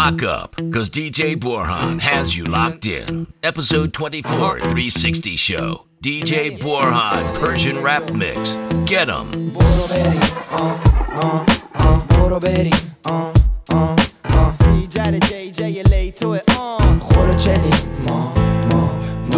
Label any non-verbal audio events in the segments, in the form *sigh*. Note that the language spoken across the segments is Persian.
Lock up, cause DJ Borhan has you locked in. Episode 24, 360 show. DJ Borhan Persian rap mix. Get them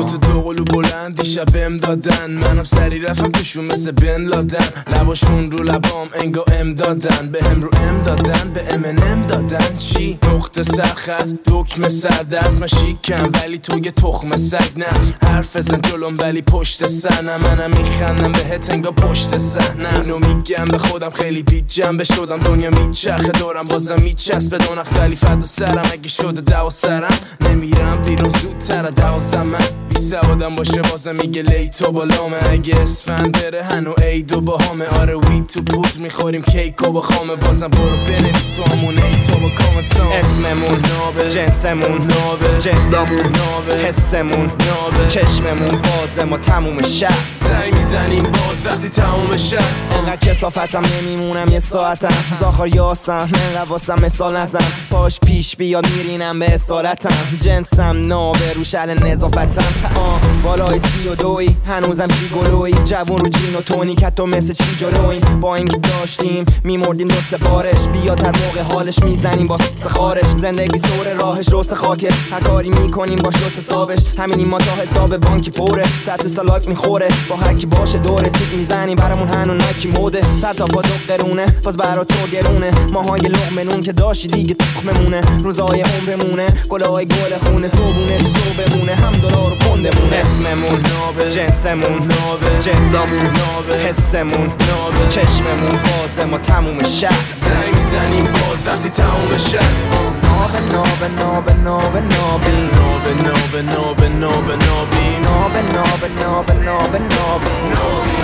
ما دو دوقلو بلند دیشب بهم دادن. منم سری رفتم توشون مثل بن لادن. لباشون رو لبام انگا ام دادن. به هم رو ام دادن به ام ام دادن. چی؟ نقطه سرخط دکمه سردست من شیکم ولی تو یه تخم سگ نه. حرف بزن جلوم ولی پشت سنم منم میخندم بهت انگا پشت صحنه اینو میگم به خودم خیلی بی جنبه شدم. دنیا میچرخه دورم بازم میچسبه. دو نخ ولی فدا سرم. اگه شده دوا سرم نمیرم بیرون. زودتر از دوازدم من سوادم باشه بازم میگه لیتو بالامه اگه اسفند بره هنو عیدو با همه آره وی تو پود می‌خوریم کیک و با خامه. بازم برو بنویس تو همون ایتو با کامنتام اسممون نابه. جنسمون نابه. جندمون نابه. حسمون نابه. چشممون بازه ما تموم شب. زنگ می‌زنیم باز وقتی تموم شد انقدر کسافتم نمیمونم یه ساعتم. زاخار یاسم انقدر واسم مثال نزن. پاش پیش بیاد میرینم به اصالتم. جنسم نابه رو شل نظافتم. آه بالای سی و دوی. هنوزم چی گلوی جوون رو جین و تونی که تو مثل چی جلویم با اینکه داشتیم میمردیم دو سفارش بیا در موقع حالش می‌زنیم با خارش. زندگی سور راهش روس خاکش. هر کاری می‌کنیم باش روس حسابش. همینی ما تا حساب بانکی پره. سطح سالاک می‌خوره. با هر کی باشه دور تیک می‌زنیم. برامون هنو نکی موده سر تا پا دو قرونه باز برا تو گرونه. ماهای لقمه که داشتی دیگه تخممونه. روزای عمرمونه. گلای گل خونه. صبونه تو هم دلار و خندمون اسممون نابه جنسمون نابه جندامون نابه حسمون نابه چشممون بازه ما تموم شهر. زنگ می‌زنیم باز وقتی تموم شهر. نابه نابه نابه نابه نابی. نابه نابه نابه نابه نابی. نابه نابه نابه نابه نابی. نابی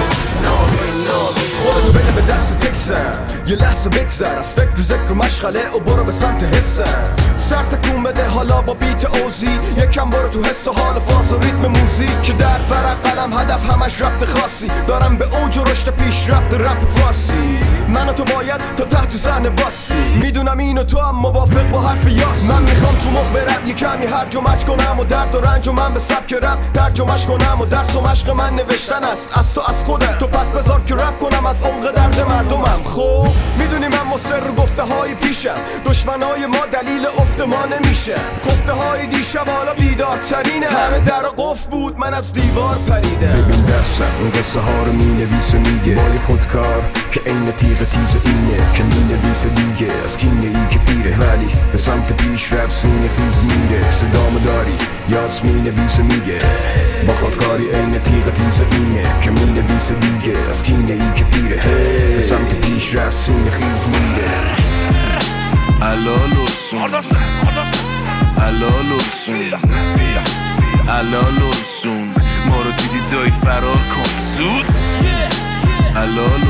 نابی نابی. خودتو بده به دست تکسم یه لحظه بگذر از فکر و ذکر و مشغله و برو به سمت حسم سر تکون بده حالا با بیت اوزی یکم برو تو حس و حال فاز و ریتم موزیک که در فرق قلم هدف همش ربط خاصی دارم به اوج و رشد پیشرفت رپ فارسی من و تو باید تا تحت زن باسی. می‌دونم اینو تو هم موافق با حرف یاس. من می‌خوام تو مخ برم یه کمی هرج و مچ کنم و درد و رنج و من به سبک رپ ترجمهش کنم و درس و مشق من نوشتن است. از تو از خودت. تو پس بذار که رپ کنم از عمق درد مردمم. خب می‌دونی من مصر گفته های پیشم. دشمنای ما دلیل افت ما نمیشه. خفته های دیشب حالا بیدارترینه. همه در و قفل بود من از دیوار پریدم. ببین دستم اون قصه ها رو می نویسه میگه. مال خودکار که عین تیغ تیز اینه که می دیگه. از کینه ای که پیره. ولی به سمت پیش رفت سینه خیز میره. صدام داری؟ یاس می میگه. با خودکاری عین تیغ تیز اینه که می دیگه. از کینه ای که پیره. به سمت پیش رفت سینه خیز میره. حلال و سون حلال و سون حلال و سون ما رو دیدی دایی فرار کن. زود. حلال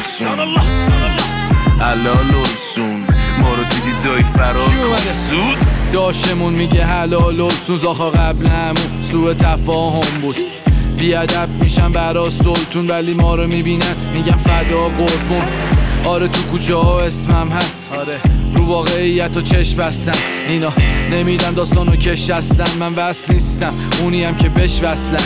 و سون حلال و سون حلال و سون ما رو دیدی دایی فرار کن. زود. داشتمون میگه حلال و سوز آخه قبل همون سوء تفاهم بود. بیادب میشن برا سلطون ولی ما رو می‌بینن میگن فدا قربون. آره تو ها اسمم هست. آره. رو واقعیت و چشم بستن اینا نمیدن داستانو کش اصلا من وصل نیستم. اونی هم که بش وصلن.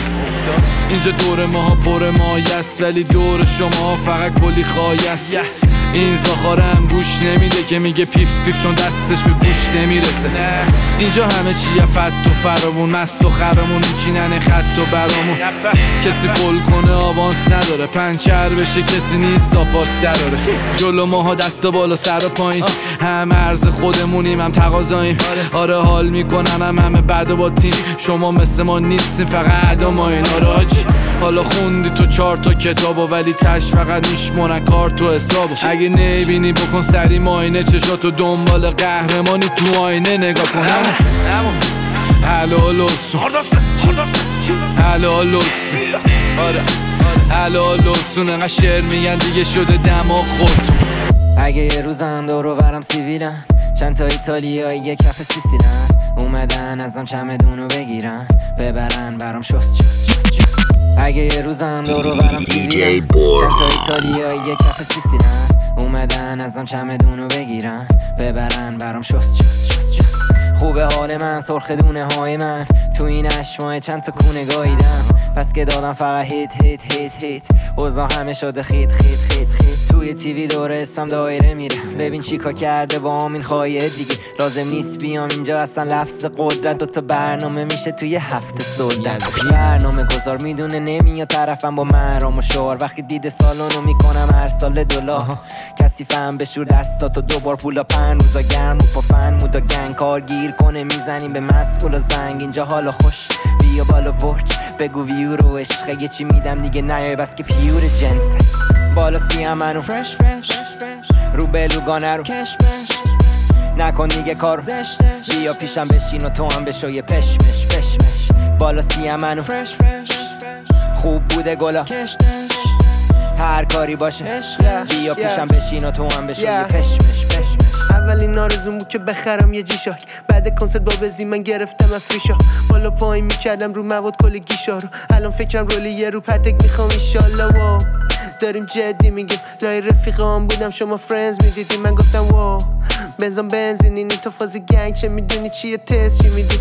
اینجا دور ماها پر مایست ولی دور شما فقط کلی خایست. این زاخارم گوش نمیده که میگه پیف پیف چون دستش به گوش نمی‌رسه. اینجا همه چیه فت و فرامون مست و خرمون میچینن خط و برامون. کسی فل کنه آوانس نداره. پنچر بشه کسی نیست ساپاس دراره. جلو ماها دست و بالا سر و پایین. هم ارز خودمونیم هم تقاضاییم. آره حال می‌کنن هم همه بعد با تیم شما مثل ما نیستیم فقط ادا ما این آره. حالا خوندی تو چهار تا کتابو ولی تش فقط میشمونن کار تو حسابو. اگه نبینی بکن سری ماینه چشاتو دنبال قهرمانی تو آینه نگاه کن حلال حلال آره حلال سون انقدر شعر میگن دیگه شده دماغ خود اگه یه روزم دور و برم سیویلن چند تا ایتالیایی یه کف سیسیلن اومدن ازم چمدونو بگیرن ببرن برام شست شست شست شست. اگه یه روزم دورو برم سیبیلم چند تا ایتالیایی یه کف سیسیلن اومدن ازم چمدونو بگیرن. ببرن برام شست شست شست شست. خوبه حال من سرخ دونه های من. تو این اشمای چند تا کونه گاییدم. پس که دادم فقط هیت هیت هیت هیت. اوزا همه شده خیت خیت خیت خیت. توی تیوی دور اسمم دایره میره. ببین چیکا کرده با این خواهی دیگه. لازم نیست بیام اینجا اصلا لفظ قدرت دوتا برنامه میشه توی هفته سودن برنامه گذار می‌دونه نمیاد طرفم با مرام و شعار وقتی دید سالونو می‌کنم هر سال دلار. کسی فهم بشور دستاتو دوبار پولا. پن روزا گرم و پا فن مودا. گنگ کار گیر کنه می‌زنیم به مسئول زنگ. اینجا حالا خوش. بیا بالا برج. بگو ویو رو عشق. یه چی میدم دیگه نیای بس که پیور جنس. بالا سیم منو فرش فرش رو بلوگانه رو. کش نکن دیگه کار بیا پیشم بشین و تو هم بشو یه پشمش پشمش بالا سیم منو فرش فرش خوب بوده گلا. هر کاری باشه. بیا پیشم بشین و تو هم بشو یه پشمش پشمش اولین آرزوم بود که بخرم یه جیشاک بعد کنسرت با بزی من گرفتم افریشا بالا پایین می‌کردم رو مواد کل گیشا رو. الان فکرم رولی یه رو پتک می‌خوام ایشالله داریم جدی میگیم. لای رفیقام بودم شما فرنز می‌دیدی. من گفتم واو بنزان بنزین این تو فاز گنگ چه می‌دونی چیه؟ تست چی میدی؟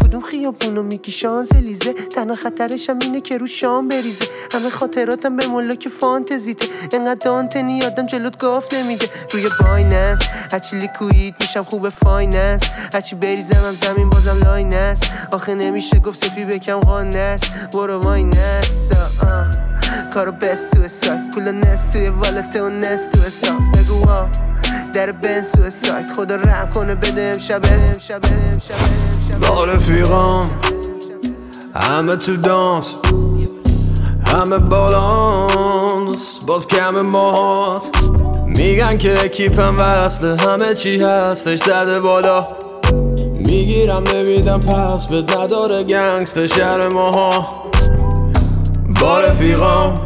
کدوم خیابونو میگی؟ شانزلیزه تنها خطرش هم اینه که رو شام بریزه. همه خاطراتم به ملاک فانتزیته انقدر دانتنی یادم جلوت گفت نمیده. روی بایننس. هرچی لیکوید میشم خوب فایننس. هرچی بریزم هم زمین بازم لاینس آخه نمیشه گفت سپی بکم قانس. برو واینس کارو بست تو سایت پول نست توی والت و نست تو حساب بگو ها در بنز تو سایت خدا رحم کنه بده امشب امشب امشب با رفیقام همه تو دانس همه بالانس باز کم ماهات میگن که اکیپم وصله همه چی هستش زده بالا می‌گیرم نمیدم پس به نداره گنگست شهر ماها با رفیقام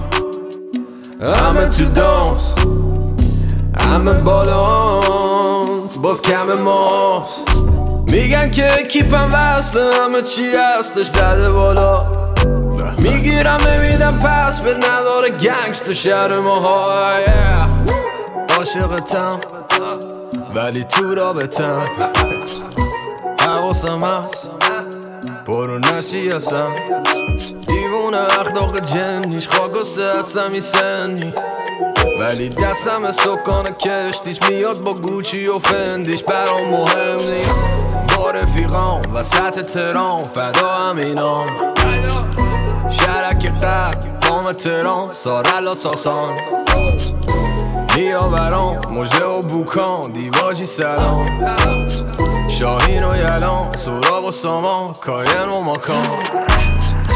همه تو دانس همه بالانس باز کم ماست میگن که کیپم وصله همه چی هستش زده بالا می‌گیرم نمیدم پس به نداره گنگست تو شهر ماها عاشقتم ولی تو رابطم حواسم هست برو نشی هستم دیوونه اخلاق جنیش خاک و سه سنی ولی دستم سکان کشتیش میاد با گوچی و فندیش برام مهم نیست با رفیقام وسط ترام فدا همینام شرک قبل قام ترام سارلا ساسان برام مجه و بوکان دیواجی سلام شاهین و یلان سراغ و سامان کاین و ماکان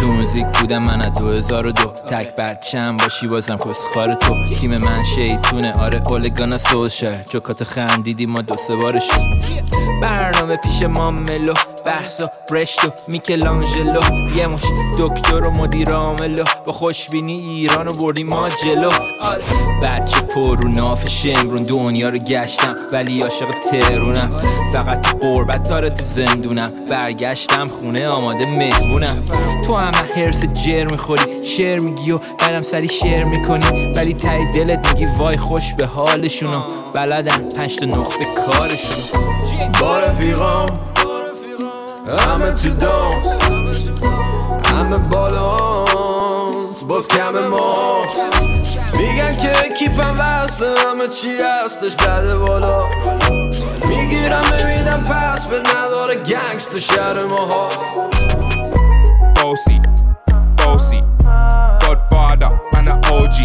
تو موزیک بودم من از 2002 تک بچم باشی بازم خار تو. تیم من شیطونه. آره اولگانا سوشر جوکات خندیدی ما دو سه بارش. برنامه پیش ما ملو بحثا برشتو میکلانجلو. یه مش دکتر و مدیر عاملو با خوشبینی ایرانو بردی ما جلو. آره. بچه پر رو ناف شمرون دنیا رو گشتم ولی عاشق ترونم فقط قربت داره تو زندونم. برگشتم خونه آماده مهمونم. تو همه هرس جر می‌خوری شعر میگی و بعدم سری شعر می‌کنی. ولی تای دلت میگی وای خوش به حالشونو. بلدن پنج تا نخبه کارشونو. با رفیقام همه تو دانس همه بالانس باز کم ما میگن که کیپم وصله همه چی هستش زده بالا. می‌گیرم نمیدم پس به نداره گنگست شهر ماها. Bossy, bossy. Godfather, man a OG,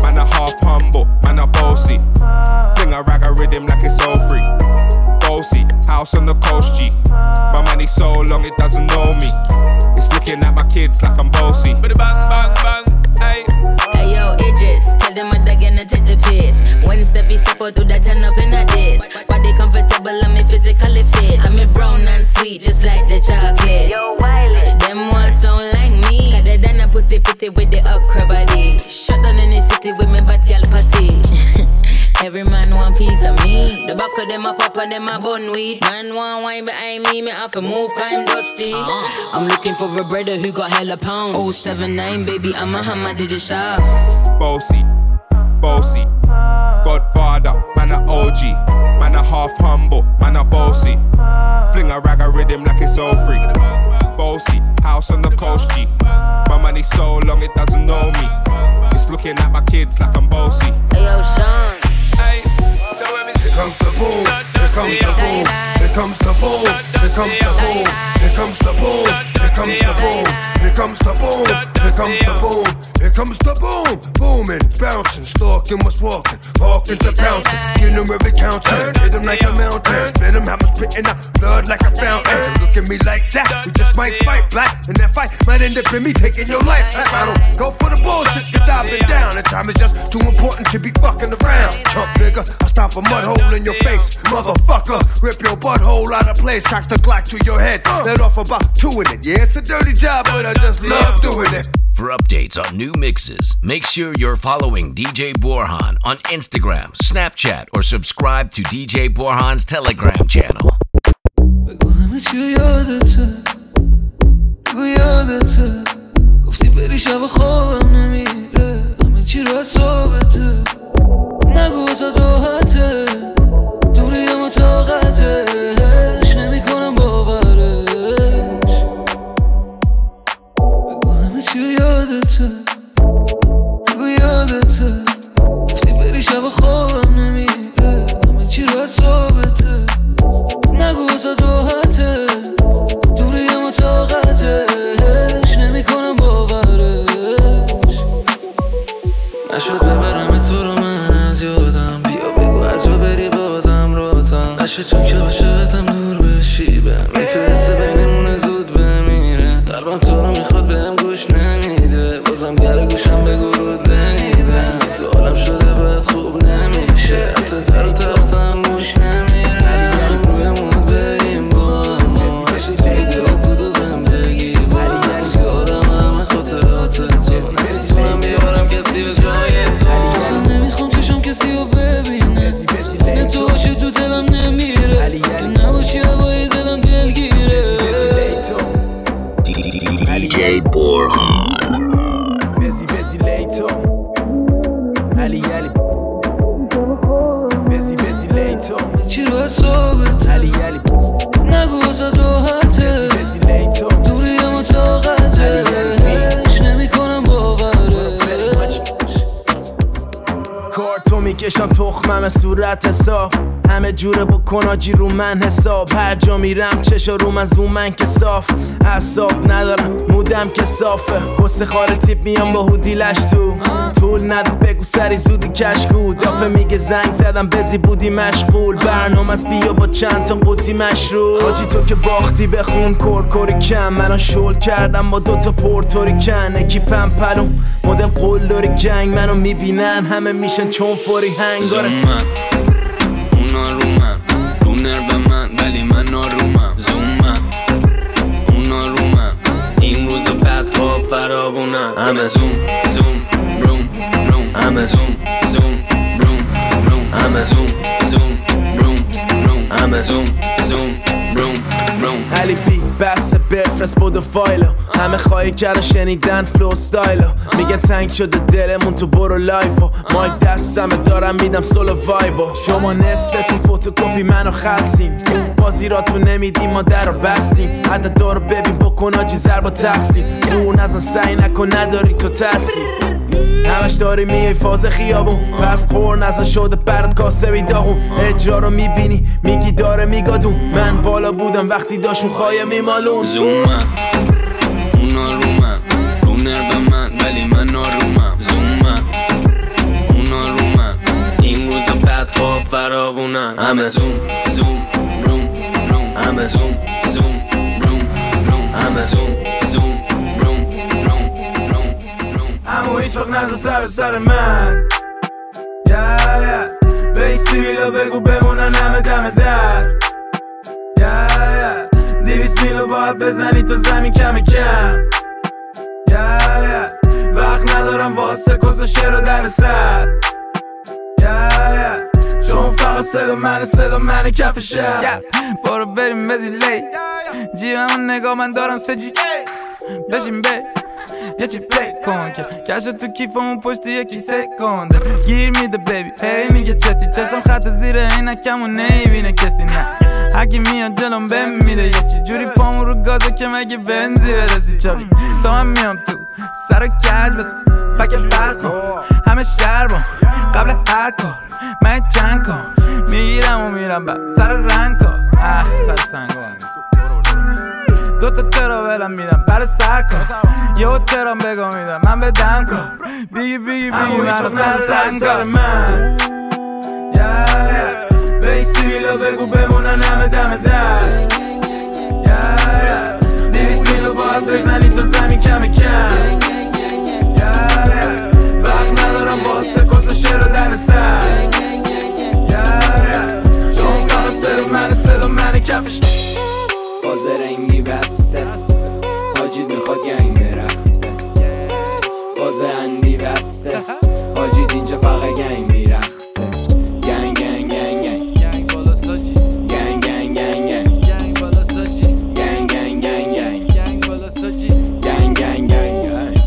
man a half humble, man a bossy. Fling a rag a rhythm like it's all free. Bossy, house on the coast G. My money so long it doesn't know me. It's looking at my kids like I'm bossy. Bang bang bang, hey. Hey yo, Idris, tell them what they gonna take the piss. When Steffi step out, do that turn up in a diss. Body comfortable, I'm physically fit. I'm a brown and sweet, just like the chocolate. Yo, Wiley, than a pussy pretty with the upcra body. Shut down in the city with me bad gal pussy. *laughs* Every man want piece of me. me. The back of them a pop and them a bun weed. Man one wine behind me, me have to move, climb dusty. Uh-huh. I'm looking for a brother who got hella pounds. 079, baby, I'm a hammer, did you shop? Bossy, bossy, Godfather, man a OG, man a half humble, man a bossy. Fling a rag a rhythm like it's all free. Bossy, house on the coast G. My money so long it doesn't know me. It's looking at my kids like I'm bossy. Hey yo, Sean. Hey, so when me Here comes the boom, here comes the boom, here comes the boom, here comes the boom, here comes the boom, here comes the boom, here comes the boom, here comes the boom, here comes the boom, booming, bouncing, stalking what's walking, walking to pouncing, get him every counting, hit him like a mountain, spit him hammer spitting out blood like a fountain. Look at me like that, we just might fight black, and that fight might end up in me taking your life. I don't go for the bullshit, cause I've been down, and time is just too important to be fucking around. Chump nigga, I stop a mud hole in your face, motherfucker. Rip your butthole out of place, cock the Glock to your head. Let off about two in it. Yeah, it's a dirty job, but I just love doing it. For updates on new mixes, make sure you're following DJ Borhan on Instagram, Snapchat, or subscribe to DJ Borhan's Telegram channel. بگو همه چی رو یادته بگو یادته گفتی بری شب خوابم نمیره همه چی رو حسابته نگو واسه کن تو رو می‌خواد بهم گوش نمیده. بازم گره گوشم بگو رود تو سوالم شده بس خوب نمیشه. حتی در تختم موش نمیده علی برهان بزی بزی لیتو علی علی بزی بزی لیتو چی رو حسابت علی علی نگو واسد راحته بزی بزی لیتو دوری اما طاقته. هیچ نمی کنم باوره. کارتو می‌کشم تخمم صورت حساب. همه جوره بکن آجی رو من حساب. هر جا میرم چشا رو من زوم من که صاف. حساب ندارم مودم که صافه. کس خال تیپ میام با هودی لش تو. طول نده بگو سری زودی کشکو دافه میگه زنگ زدم بزی بودی مشغول. برنامه از بیا با چند تا قوطی مشروب. آجی تو که باختی بخون کرکری کم. منو شل کردم با دوتا پورتوریکن. اکیپم پلوم مدل قلدری جنگ. منو می‌بینن همه میشن چون فوری هنگاره. نرو من ولی من نارومم زومم. اونا رومم این روزا پد ها فراوونم همه زوم زوم روم روم. همه زوم زوم روم روم. همه زوم زوم روم روم. همه زوم زوم. بفرست بود فایلو همه خواهی کردن شنیدن فلو ستایلو میگن تنگ شده دلمون تو برو لایفو مایک دستمه دارم میدم سولو وایبو شما نصفتون فوتوکوپی منو خلصین. تو بازی را تو نمیدیم ما در رو بستیم. عدد دارو ببین بکن آجی زربا تقسیم. زور نزن سعی نکن نداری تو تاثیر همش داری میای فاز خیابون. پس خور نزن شده برات کاسبی داغون اجرا رو می‌بینی میگی داره میگادون. من بالا بودم وقتی داشون خواهی میمالون زومم اونا رومم رو نرو من ولی من نارومم زومم اونا رومم این روزا پد ها فراوونن همه زوم زوم روم روم. همه زوم زوم روم روم. همه زوم هیچ وقت نزد سر سر من یا یا به این سیبیلا بگو بمونن همه دم در یا یا دیویس میلو باید بزنی تو زمین کم کم یا یا وقت ندارم واسه کس و شعر و در سر یا یا چون فقط صدا من صدا من کف شهر برو بریم به دیلی جیبمون نگاه من دارم سجی بشین به ja ci przekończę Czaszę tu kifą pośty jakiś sekund Give me the baby, hej nigga chati Czaszam chatę z irena, kiamu nej vine kesina اگه میاد جلوم بهم میده یکی جوری پامو رو گازه که مگه بنزی برسی چابی تا من میام تو سر کج بس پک برد کن همه شهر با قبل هر کار من چند کن می‌گیرم و میرم بعد سر رنگ کن اه سر سنگ دو تا ترا میدم برای سر کن یه ترام بگو میدم من به دم کن بیگی بیگی بیگی من سر سر سر من به این سیویلا بگو بمونن همه دم در دیویس میلو باید بزنی تا زمین کم کم وقت ندارم باسه کس شعر در سر چون فقط صدا من صدا من کفش فاز رنگی بسته حاجید می‌خواد گنگ برخصه فاز اندی بسته حاجید اینجا فقط گنگ میرخصه گنگ گنگ گنگ گنگ. گنگ بالا ساجی. گنگ گنگ گنگ گنگ. گنگ بالا ساجی. گنگ گنگ گنگ گنگ. گنگ بالا ساجی. گنگ گنگ گنگ گنگ.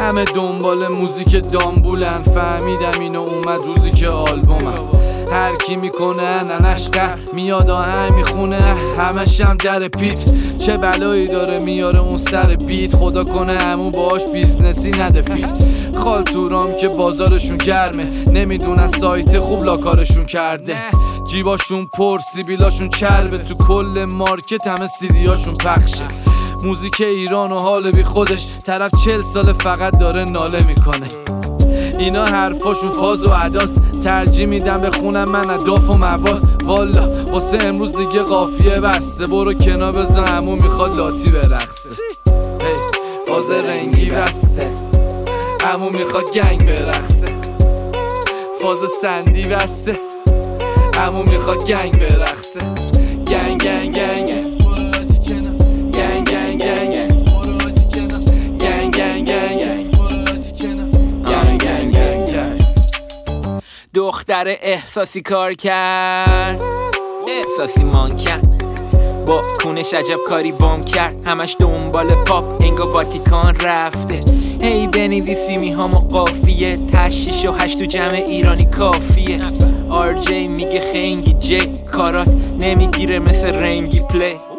همه دنبال موزیک دامبولن. فهمیدم اینو اومد روزی که آلبومم. هر کی می‌کنه ننش قهر میاد آهنگ می‌خونه همش هم در پیت. چه بلایی داره میاره اون سر بیت؟ خدا کنه همون باش بیزنسی نده فیت خال تورام که بازارشون گرمه نمی‌دونن سایت خوب لاکارشون کرده. جیباشون پر سیبیلاشون چربه. تو کل مارکت همه سیدیاشون پخشه. موزیک ایران و حال بی خودش طرف چل سال فقط داره ناله می‌کنه. اینا حرفاشون فاز و عداس. ترجیح میدم بخونم من اداف و مواد والا واسه امروز دیگه قافیه بسته. برو کنا بزن همون می‌خواد لاتی برقصه. فاز رنگی بسته. همون می‌خواد گنگ برقصه. فاز سندی بسته. همون می‌خواد گنگ برقصه. گنگ گنگ گنگ. دختر احساسی کار کرد. احساسی مان کرد. با کونش عجب کاری بام کرد. همش دنبال پاپ انگا واتیکان رفته. هی بنویسی میهام و قافیه. تشیش و هشت تو جمع ایرانی کافیه. آر جی میگه خنگی جی کارات نمی‌گیره مثل رنگی پلی.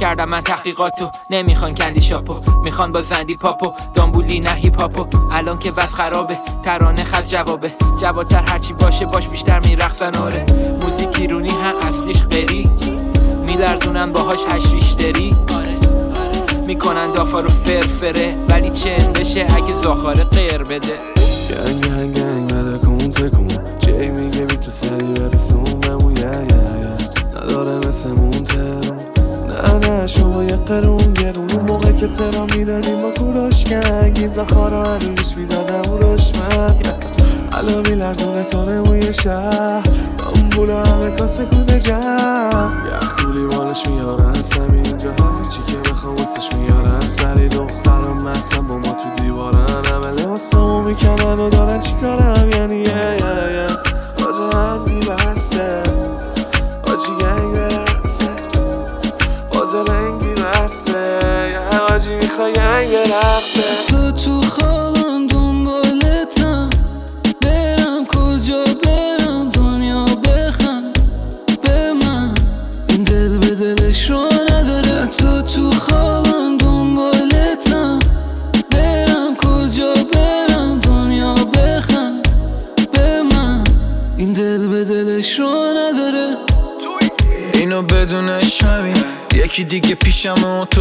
کردم من تحقیقاتو. نمی‌خوان کندی شاپو. می‌خوان با زندی پاپو. دامبولی نه هیپ هاپو. الان که بس خرابه. ترانه خز جوابه. جوادتر هرچی باشه باش بیشتر میرخصن آره. موزیک ایرونی هم اصلیش غری میلرزونن باهاش هشریشتری آره می‌کنن دافا رو فرفره. ولی چند بشه اگه زاخاره غیر بده. گنگ گنگ گنگ بده کن تکون. چی میگه بی تو سری برسون بمون یه یه نداره مثل مون نه نه شما یه قرون گرون اون موقع که ترا می‌دادیم با کوروش گنگ این زخارا هنوش می‌دادم روش من الان میلرزونه کنه موی شهر. دامبولا همه کاسه کوزه جمع. یخ تو لیوانش میارن سمی اینجا هر چی که بخوام واسش میارن. سری دخترم محسن با ما تو دیوارن. همه لباسمو می‌کنن و دارن چیکارم یعنی یه یه یه. آجا هندی بسته آجی I said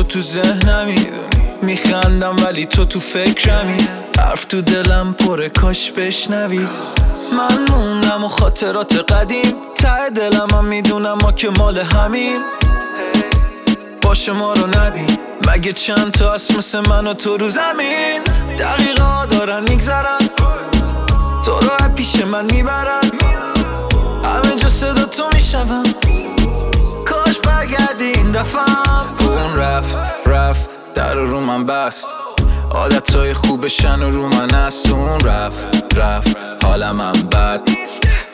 تو ذهنمی. میخندم ولی تو تو فکرمی. حرف تو دلم پره کاش بشنوی. من موندم و خاطرات قدیم. ته دلم هم می‌دونم ما که مال همین. باشه ما رو نبین. مگه چند تا هست مثل من و تو رو زمین؟ دقیقا دارن میگذرن. تو رو پیش من می‌برن. همه جا صدا تو میشنم کاش برگردی این دفعه. رفت رفت در رو من بست. عادت های خوبشن و رو من است. اون رفت رفت حالم هم بد.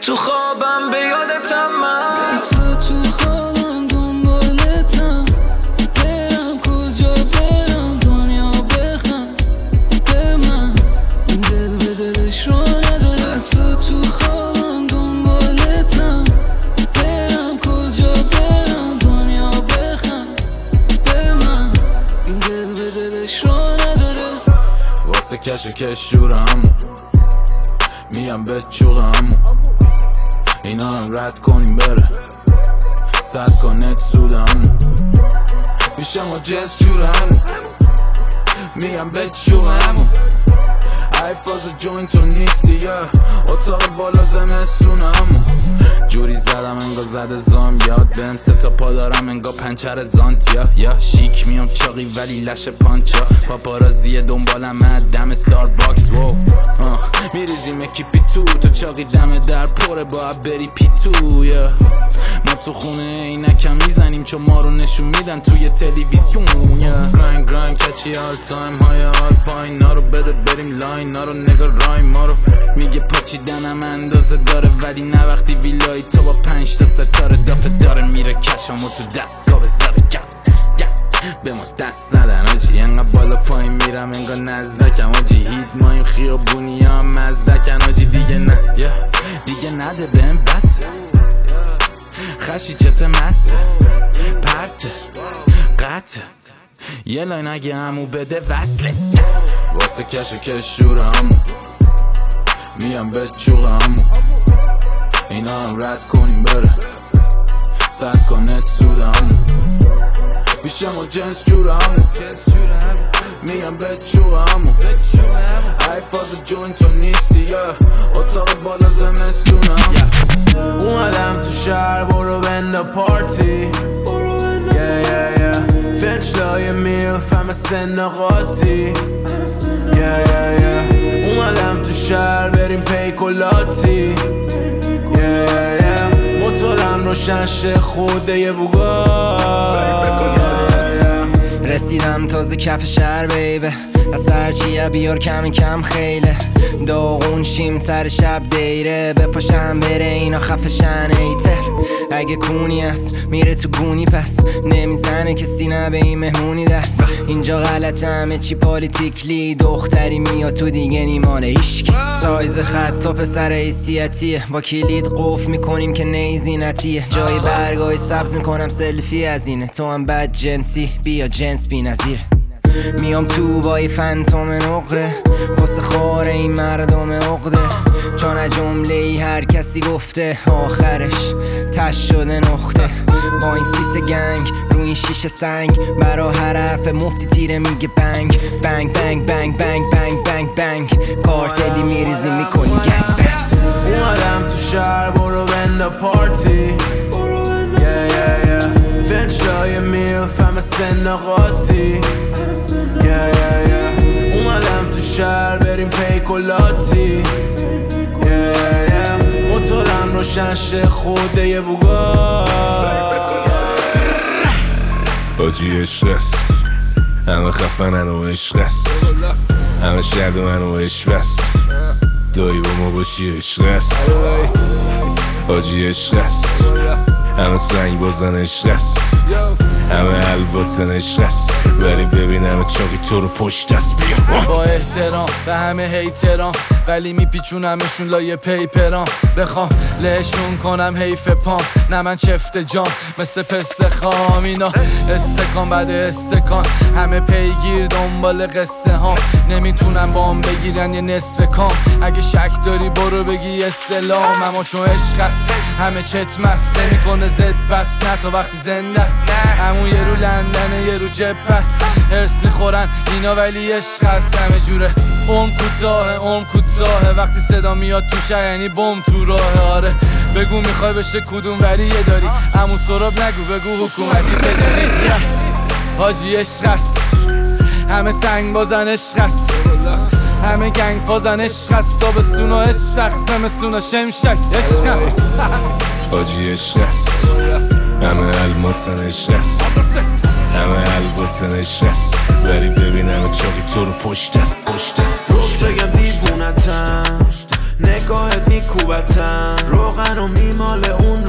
تو خوابم به یادتم من تو تو خوابم گشت کش جور همو میم به چوغ همو اینا هم رد کنیم بره صد کنت سود همو میشم و جس جور همو میم به چوغ همو فاز جوین تو نیستی یا اتاق بالا زمستونم. جوری زدم انگا زده زام یاد بهم. سه تا پا دارم انگا پنچر زانتیا. یا شیک میام چاقی ولی لش پانچا. پاپارازی دنبالم دم ستار باکس وو. میریزیم اکیپی تو تو چاقی دم در پره باید بری پی تو یا ما تو خونه اینکم می‌زنیم چون ما رو نشون میدن توی تلویزیون یا گراین گراین کچی آل تایم های آل پایین نارو بده بریم لاین نارو نگا رایم ما رو. میگه پاچیدنم اندازه داره ولی نه وقتی ویلای تو با پنج تا ستاره دافه داره میره کشامو تو دستگاه گم گم به ما دست ندن آجی. انقدر بالا پایین میرم انگار نزدکم آجی. هیت مایم خیابونی هم مزدکن آجی. دیگه نه دیگه نده بهم بسه خشی چت مسته پرته قطه یه لاین اگه همو بده وصله. واسه کش و کش میام به چوغم. اینا هم رد کنیم بره. صد کنت سودم. بیشم و جنس جورم. میام به چوغم. ای فاز جون تو نیستی اتاق بالا زمستونم. اومدم تو شهر برو بندا پارتی. Yeah, yeah, yeah. میلف همه سن قاطی yeah, yeah, yeah. اومدم تو شهر بریم پیکولاتی yeah, yeah, yeah. موتورم روشن شه خوده یه بوگا رسیدم تازه کف شهر بیبه از هرچی بیار کم کم خیله. داغون شیم سر شب دیره. بپاشم بره اینا خفشن ایتر اگه کونی است میره تو گونی پس. نمی‌زنه کسی نه به این مهمونی دست. اینجا غلط همه چی پالیتیکلی دختری میاد تو دیگه نیمال هیشکی سایز خط و پسر حیثیتیه. با کلید قفل می‌کنیم که نیزینتیه. جای برگای سبز می‌کنم سلفی از اینه. تو هم بد جنسی. بیا جنس بی نظیره میام تو با یه فنتوم نقره. پس خار این مردم عقده. چون از جمله ای هر کسی گفته آخرش تش شده نقطه. با این سیس گنگ رو این شیشه سنگ. برا حرف مفتی تیره میگه بنگ. بنگ بنگ بنگ بنگ بنگ بنگ بنگ. کارتلی میریزی می‌کنی گنگ بنگ. اومدم تو شهر برو بندا پارتی. میلف همه سن قاطی. اومدم تو شهر بریم پیکولاتی. موتورم روشن شه خوده یه بوگا. آجی عشق است. همه خفنن و عشق است. همه شرد من و عشق است. دایی با ما باشی عشق است. آجی عشق است. همه سنگ بازن عشق است. همه الواتن عشق است ولی ببینم چاقی تو رو پشت است بیا با احترام به همه هیتران. ولی میپیچونمشون لای پیپران. بخوام لهشون کنم حیف پام. نه من چفت جام مثل پست خام. اینا استکان بعد استکان. همه پیگیر دنبال قصه ها نمی‌تونم بام بگیرن یه نصف کام. اگه شک داری برو بگی استلام. اما چون عشق است همه چت مست. نمی‌کنه زد بس نه تا وقتی زنده است. همون یه رو لندنه یه رو جب است. هرس می‌خورن اینا ولی عشق است. همه جوره. اون کوتاه اون کوتاه وقتی صدا میاد تو شهر یعنی بم تو راه آره بگو می‌خوای بشه کدوم ولیه داری. همون سراب نگو بگو حکومتی تجاری. حاجی عشق است. همه سنگ بازن عشق است. همه گنگ فازن عشق است. تابستون و استخ زمستون و شمشک عشق. آجی عشق است. همه الماسن عشق است همه الواتن عشق است ولی ببینم چاقی تو رو پشت است پشت است روح بگم دیوونتم. نگاهت نیکوبتم روغن و میمال اون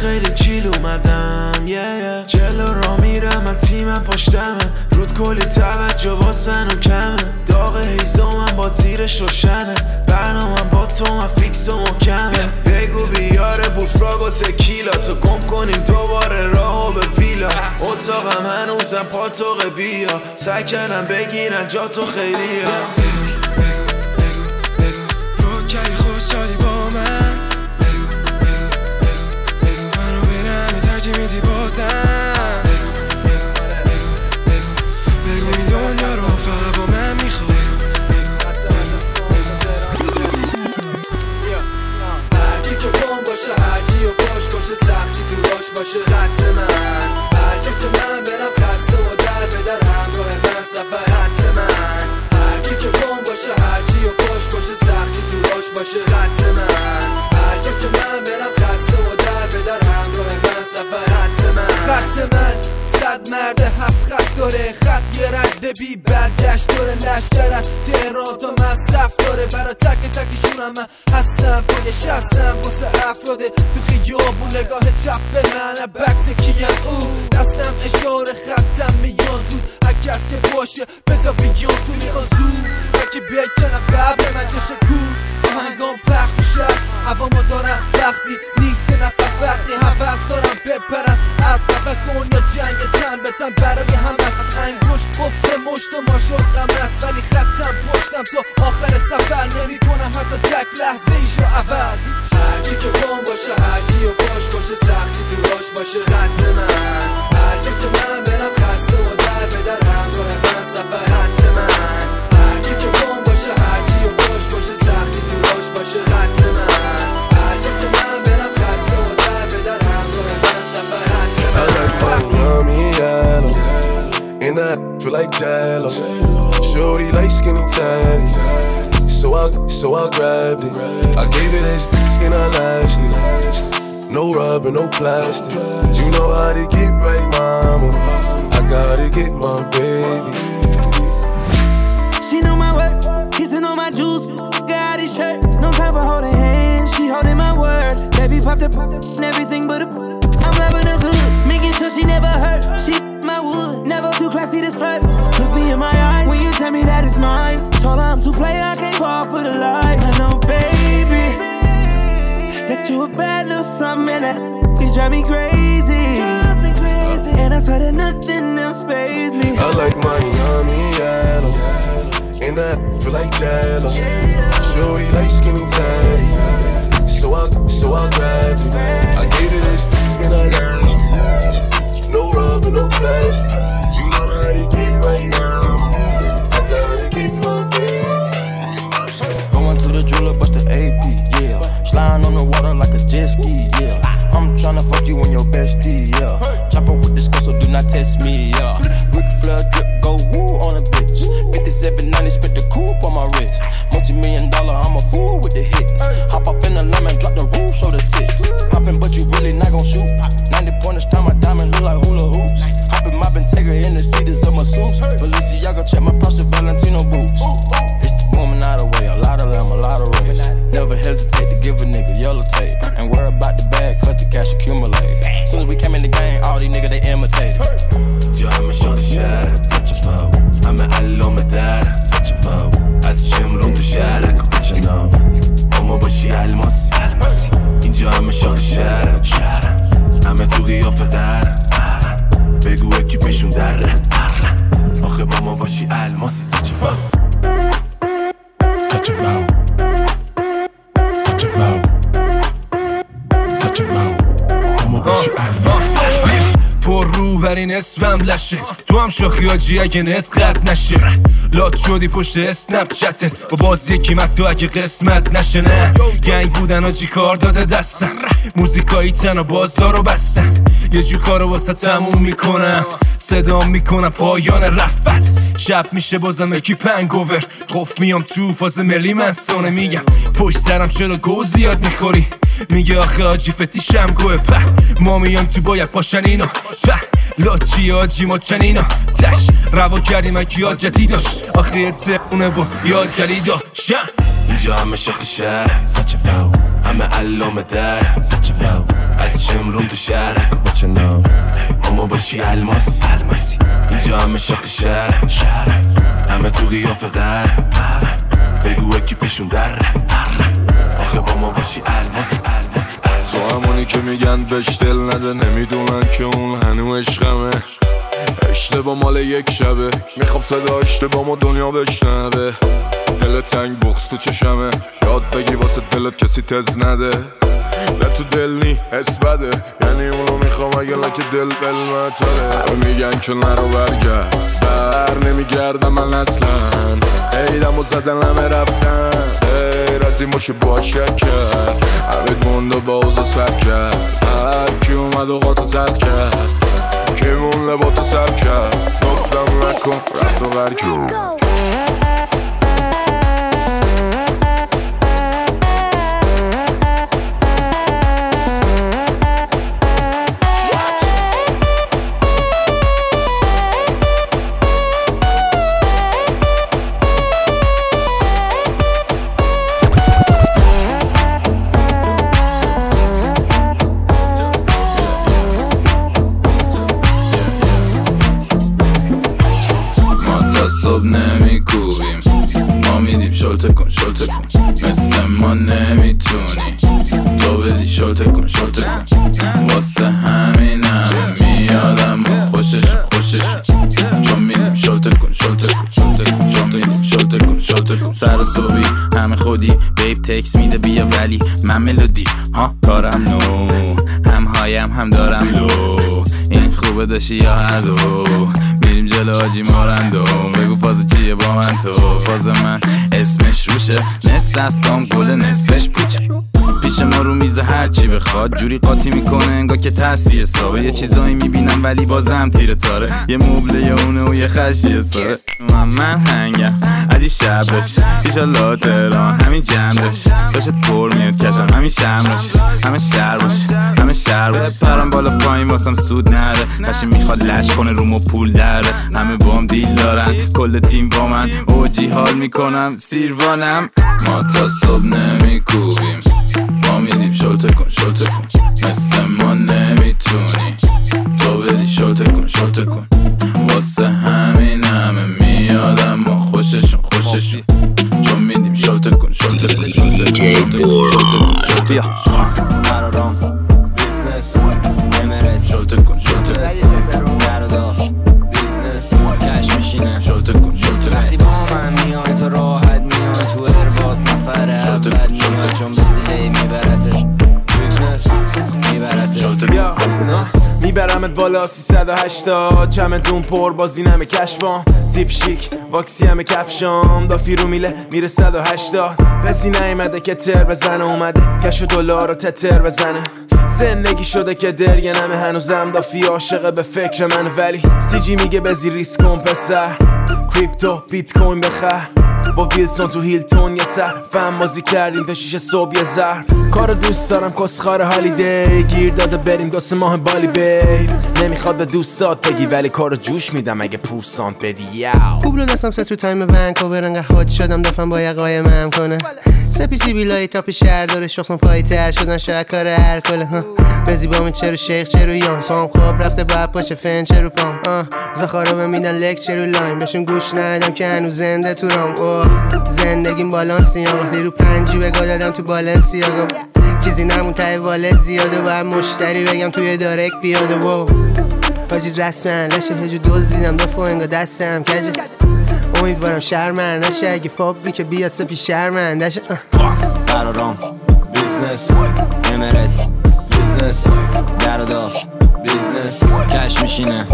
خیلی چیل اومدم yeah, yeah. جلو را میرم من تیمم پشتمه. رود کلی توجه واسن و کمه. داغ هیزومم با زیرش روشنه. برنامم با تو من فیکس و محکمه. بگو بیاره بوفراگ و تکیلا. تو گم کنیم دوباره راهو به ویلا. اتاقم هنوزم پاتوق بیا. سعی کردم بگیرن جا تو خیلیه. تو میدی No plastic. You know how to get right, mama. I gotta get my baby. She know my work, kissing on my juice. Got his shirt, no time for holding hands. She holding my word. Baby popped up and everything but a. I'm loving her good, making sure she never hurt. She my wood, never too classy to slut. Look me in my eyes when you tell me that it's mine. Told her I'm too play, I can't fall for the lies. I know, baby, that you a bad little something that you drive me crazy. And I swear that nothing else phase me. I like yummy yellow. And that feel like jello. Shorty like skinny tatties. So I, so I grabbed it. I gave it as and I lashed it. No rubber, no plastic. You know how to get right now. Yeah. I'm tryna fuck you and your bestie, yeah. Chopper with this girl, so do not test me, yeah. Ric Flair drip, go woo on a bitch. 5790, spent the coupe on my wrist. Multi million dollar, I'm a fool with the hits. Hop up in the lemon, drop the roof, show the tips. Poppin', but you really not gon' shoot. 90 pointers, time my diamond look like hula hoops. Hoppin', moppin', take her in the seats of my suits. Balenciaga, check my Prada Valentino boots. It's the woman out of way, a lot of them, a lot of race. Never hesitate to give a nigga yellow tape. And worry about the bag, cause the cash accumulate. Soon as we came in the game, all these niggas they imitated. Yo, I'm a shorty shot, such a foe. I'm a alone, my dad, such a foe. I swim, look the shot, I can put you know. لشه تو هم شاخی آجی اگه نت قد نشه لات شدی پشت اسنپ چتت با باز یکی تو اگه قسمت نشه نه. گنگ بودن آجی کار داده دستم موزیکایی تن و بازار رو بستن. یه جو کارو واسه تموم می‌کنم صدا می‌کنم پایان رفت. شب میشه بازم یکی پنگوور. قف میام تو فاز ملی من سانه میگم. پشت سرم چرا گو زیاد می‌خوری؟ میگه آخه آجی فتیشم گوه په. ما میام تو باید پاشن اینا په. لاچی آجی ما چنینا. تش روا کردیم اکی یاد جدید داشت آخه تقونه و یاد جدید داشتم اینجا همه شاخ شهر Such a foul همه علامه در. Such a foul از شمرون تو شهر What you know اما باشی الماس اینجا همه شاخ شهر همه تو قیافه در بگو اکیپشون در آخه با ما باشی الماس تو همونی که میگن بهش دل نده نمی‌دونن که اون هنو عشقمه. اشتباه مال یک شبه. می‌خوام صدا اشتباه ما دنیا بشنوه. دل تنگ بغز تو چشمه. یاد بگی واسه دلت کسی تز نده. نه تو دل نی حس بده. یعنی اونو می‌خوام اگه لکه دل همه میگن که نرو برگرد. بر نمیگردم من اصلا. ایدم و زدن همه رفتن. این باشه باشه کرد. همه گنده با اوزا سر کرد. هر کی اومد و قاطو سر کرد. کی مونده با تو سر کرد. گفتم نکن رفت و غر صبحی همه خودی. بیب تکس میده بیا ولی من ملودی ها کارم نو. هم هایم هم دارم لو این خوبه داشتی یا هر دو؟ میریم جلو آجی مارندو. بگو فاز چیه با من تو؟ فاز من اسمش روشه. نصف دستام گل نصفش پوچه. پیش ما رو میز هر چی بخواد. جوری قاطی می‌کنه انگا که تصفیه حسابه یه چیزایی می‌بینم ولی بازم تیره تاره. یه مبله یه اونه و یه خشی ساره. من من هنگم. عدی شب داشت ایشالله تهران. همین جمع داشت پر میاد کشم همین شم باشه. همه شهر باشه. همه شهر باشه. پرم بالا پایین واسم سود نره. کشی می‌خواد لش کنه روم و پول دره. همه بام دیل دارن. کل تیم با من. اوجی حال می‌کنم. سیروانم. ما تا صبح نمیکوبیم. ما میدیم شلته کن شلته کن. مثل ما نمی‌تونی. تو بدی شلته کن شلته کن. واسه همین همه میادم و خوششون خوششون. چون میدیم شلته کن شلته کن شلته کن شلته کن شلته کن شلته کن. شلته کن شلته کن. یا میبرمت بالا 380 چمدون پر بازی نمه کشفام. تیپ شیک واکسی همه کفشام. دافی رو میله میره 180 کسی نیومده که تر بزنه اومده. کش و دلار رو تتر بزنه. زندگی شده که درگه نمه هنوزم دافی عاشقه به فکر من. ولی سی جی میگه بزی ریسک کن پسر. کریپتو بیت کوین بخر. با ویلسون تو هیلتون یه سر فهم بازی کردیم تا شیش صبح یه زهر. کارو دوست دارم کسخار هالیدی. گیر داده بریم دو سه ماه بالی بیب. نمی‌خواد به دوستات بگی ولی کارو جوش میدم اگه پورسانت بدی. یاو. خوب رو دستم سه تو تایم ونکوور انقدر هات شدم دفعم با یقای مم کنه. سپی سی بیلای تاپ شهر داره شخصم پای تر شدن شاید کار الکل ها. بزی با چرو شیخ چرو یان. پام خواب رفته بعد پاشه فن چرو پام. به میدن لک چرو لاین. بهشون گوش ندم که هنوز زنده تو رام. زندگیم بالانسی آقا وقتی رو پنجی بگاه دادم تو بالانسی آقا چیزی نمون تای والت زیاده باید مشتری بگم توی دارک بیاده و حاجی رسمن لشه هجو دوز دیدم دفعه انگا دستم کجه؟ امیدوارم شرمن. نشه اگه فابریک بیاد سپی شرمندشه قرارام. بیزنس. امرت. بیزنس. برادار بیزنس. کش میشینه.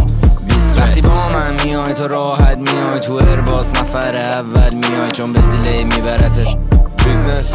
وقتی با من میای تو راحت میای. تو ارباز نفر اول میای چون به زیله میبرتت بیزنس.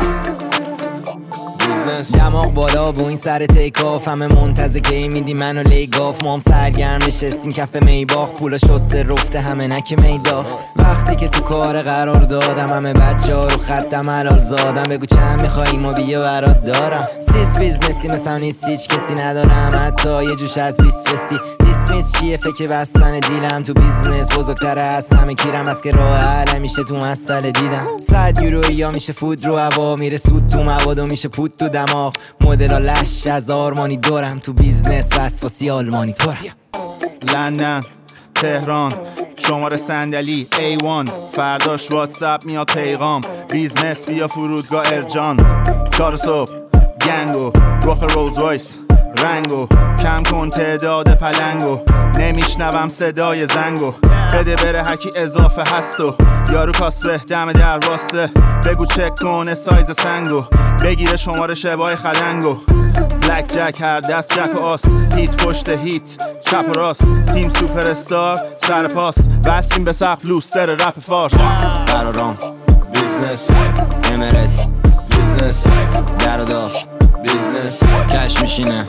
بیزنس. دماغ بالا بو این سر تیک آف. همه منتظر کی میدی منو لیگاف مام سرگرم نشستیم کف میباخ پولا شسته رفته همه نک میداخ وقتی که تو کار قرار دادم همه بچه ها رو خطم حلال زادم. بگو چند میخوایی ما بیا برات دارم. سیس بیزنسی مثلا نیست هیچ کسی ندارم. حتی یه جوش از بیست رسی. دیس اسمیس چیه؟ فکر بستن دیلم تو بیزنس. بزرگتر از همه کیرم. از که راه حل میشه تو مسئله دیدم. صد یورو یا میشه فود رو هوا. میره سود تو مواد و میشه پود تو دماغ. مدل لش از آرمانی دورم تو بیزنس وسواسی آلمانی تورم لندن تهران شماره صندلی A1 فرداش واتساپ میاد پیغام. بیزنس بیا فرودگاه ارجان. چهار صبح gang و رخ روز رنگو. کم کن تعداد پلنگو. نمیشنوم صدای زنگو. بده بره هکی اضافه هستو. یارو کاسبه دم در واسطه. بگو چک کنه سایز سنگو. بگیره شماره شبای خلنگو. blackjack هر دست جک و آس. hit پشت hit چپ و راست. تیم سوپر استار سر پاس. بستیم به سقف لوستر رپ فارس. قرارام. بیزنس امرت بیزنس در بیزنس کش میشینه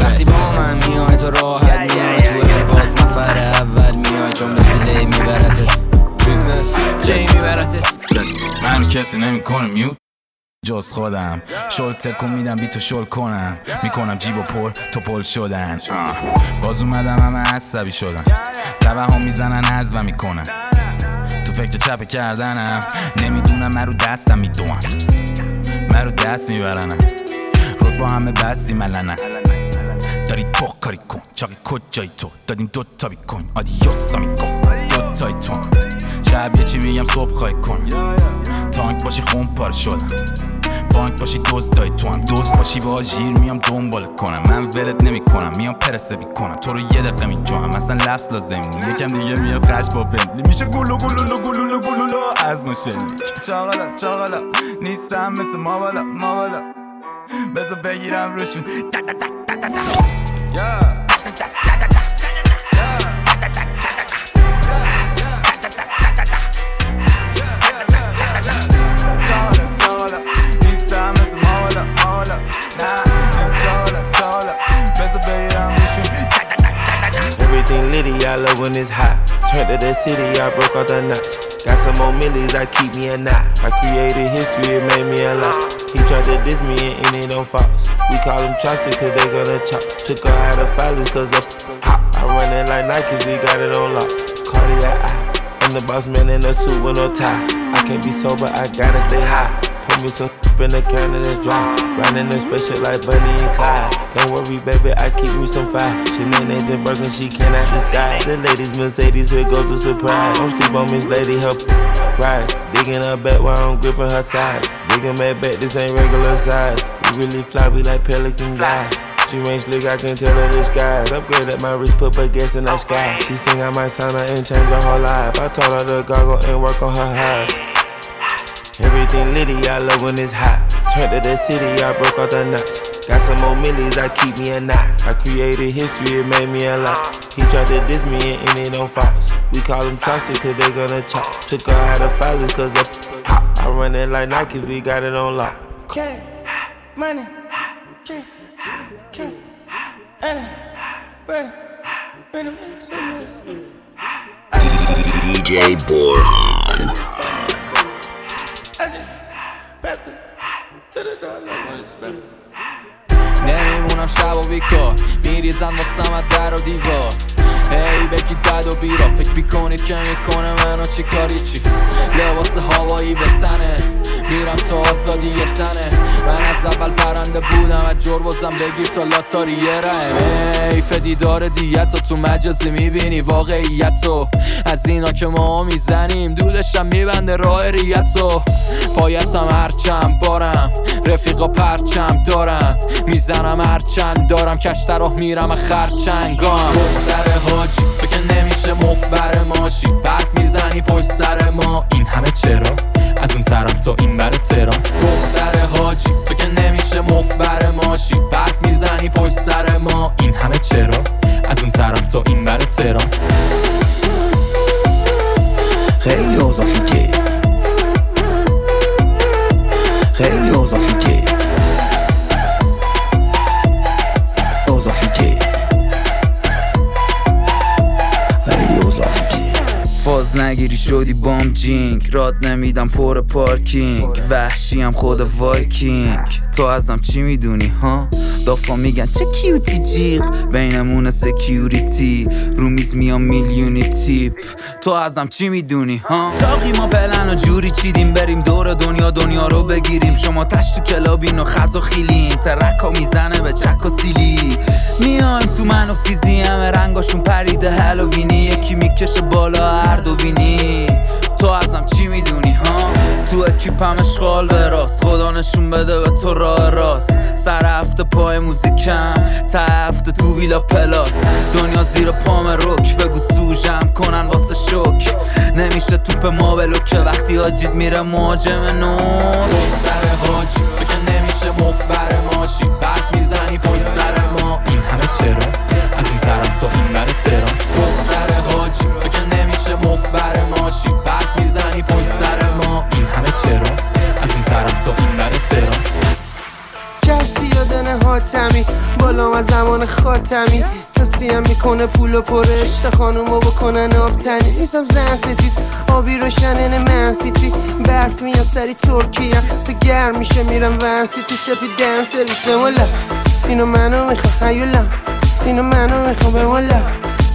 وقتی با من میای تو راحت میای. تو باز نفر اول میای. چون به زیله میبرتت. بیزنس جی میبرتت. من کسی نمی‌کنه میوت جز خودم. شل تکون میدم بی تو شل کنم. می‌کنم جیب و پر تو پل شدن. باز اومدم همه عصبی شدن. لبه ها می‌زنن حذبم می‌کنن. تو فکر چپه کردنم. نمی‌دونم من رو دستم می‌دونم من رو دست میبرنم. رک با همه بستی ملنه داری تو کاری کن چاقی کجایی تو دادیم دو تا بیکن آدیوسا میکن دو تای تو شب یه چی میگم صبح خواهی کن تانک باشی خون پاره شدم بانک باشی دوز دای تو هم دوز باشی با آژیر میام دنبال کنم من ولت نمی کنم میام پرسه بی کنم تو رو یه دقیقه می جوام اصلا لفظ لازم نی یکم دیگه میاد خش با میشه گلو گلولو گلولو گلولو از ماشین چاقالا چاقالا نیستم مثل ما بالا ما بالا Bez obejrzenia ruszył. Ta, ta, ta, ta, ta, ta. Yeah. Everything litty, I love when it's hot. Turn to the city, I broke all the knots. Got some more millies, I keep me a knot. I created history, it made me a lot. He tried to diss me and ended on Fox. We call them Chaucer, cause they gonna chop. Took her out of filers, cause hot. I run it like Nike, we got it on lock. Cardiac eye. I'm the boss man in a suit with no tie. I can't be sober, I gotta stay high. Put me some *laughs* in the can and it's dry. Riding in spaceship like Bunny and Clyde. Don't worry, baby, I keep me some fire. Shenanigans and Birkin, she cannot decide. The ladies, Mercedes, here go to surprise. Don't sleep on Miss Lady, help *laughs* ride. Digging her back while I'm gripping her side. Digging my back, this ain't regular size. You really fly, we like pelican guys. She ain't slick, I can tell her the skies. Upgrade at my wrist, put her gas in the sky. She think I might sign her and change her whole life. I told her to goggle and work on her eyes. Everything litty, I love when it's hot. Turned to the city, I broke all the knots. Got some more millies, I keep me a knot. I created history, it made me a lot. He tried to diss me and ended on Fox. We call them Chaucer, cause they gonna chop. Took her out of filers, cause up hot. I run it like Nike, we got it on lock. K, money, K, K, Anna, Brady, Brady, DJ Borhan. I just passed it to the door, like one spell. نمیمونم شب و بیکار میریزن واسم در و دیوار هی بگی دد و بیرا فکر می‌کنید که می‌کنه منو چی کاری چی لباس هوایی به تنه میرم تو آزادی یه تنه. من از اول پرنده بودم از جربازم بگیر تا لاتاری یه حیف دیدار دیت تو مجازی می‌بینی واقعیت از اینا که ما می‌زنیم دودشم میبنده راه ریت پایتم هرچم بارم رفیقا پرچم دارم. می‌زنم هرچند دارم کشت راه میرم خرچنگام. دختر حاجی فکر نمیشه مفبر ماشی. برف می‌زنی پشت سر ما. این همه چرا؟ از اون طرف تا این بر تران دختر حاجی فکر نمیشه مفبر ماشی. برف می‌زنی پشت سر ما. این همه چرا؟ از اون طرف تا این بر تران پر پارکینگ وحشیم خود وایکینگ تو ازم چی می‌دونی ها دافا میگن چه کیوتی جیغ بینمون سکیوریتی رو میز میام میلیونی تیپ تو ازم چی می‌دونی ها چاقی ما پلن و جوری چیدیم بریم دور دنیا دنیا رو بگیریم شما تشت کلابین و خز و خیلین ترکا می‌زنه به چک و سیلی میایم تو من و فیزی همه رنگاشون پریده هلووینی یکی می‌کشه بالا هر دو بینی تو ازم چی می‌دونی ها تو اکیپم اشغال به راست. خدا نشون بده به تو راه راست. سر هفته پای موزیکم تا هفته تو ویلا پلاس. دنیا زیر پام رک بگو سوژم کنن واسه شک. نمیشه توپ ما بلو که وقتی آجید میره مهاجم نور دختر حاجی بگه نمیشه مفبر ماشی. بعد می‌زنی پشت سر ما. این همه چرا؟ از اون طرف تا این بر تران دختر حاجی بگه نمیشه مفبر ماشی. بعد می‌زنی حاتمی بالا از زمان خاتمی. سیم می‌کنه پول و پرش تا خانومو بکنن آب تنی نیستم زن ستیز آبی روشنن من سیتی. برف میاد سری ترکیه. تو گرم میشه میرم ون سیتی. سپی دن سرویس بمالا اینو منو می‌خوام هیولا. اینو منو می‌خوام بمالا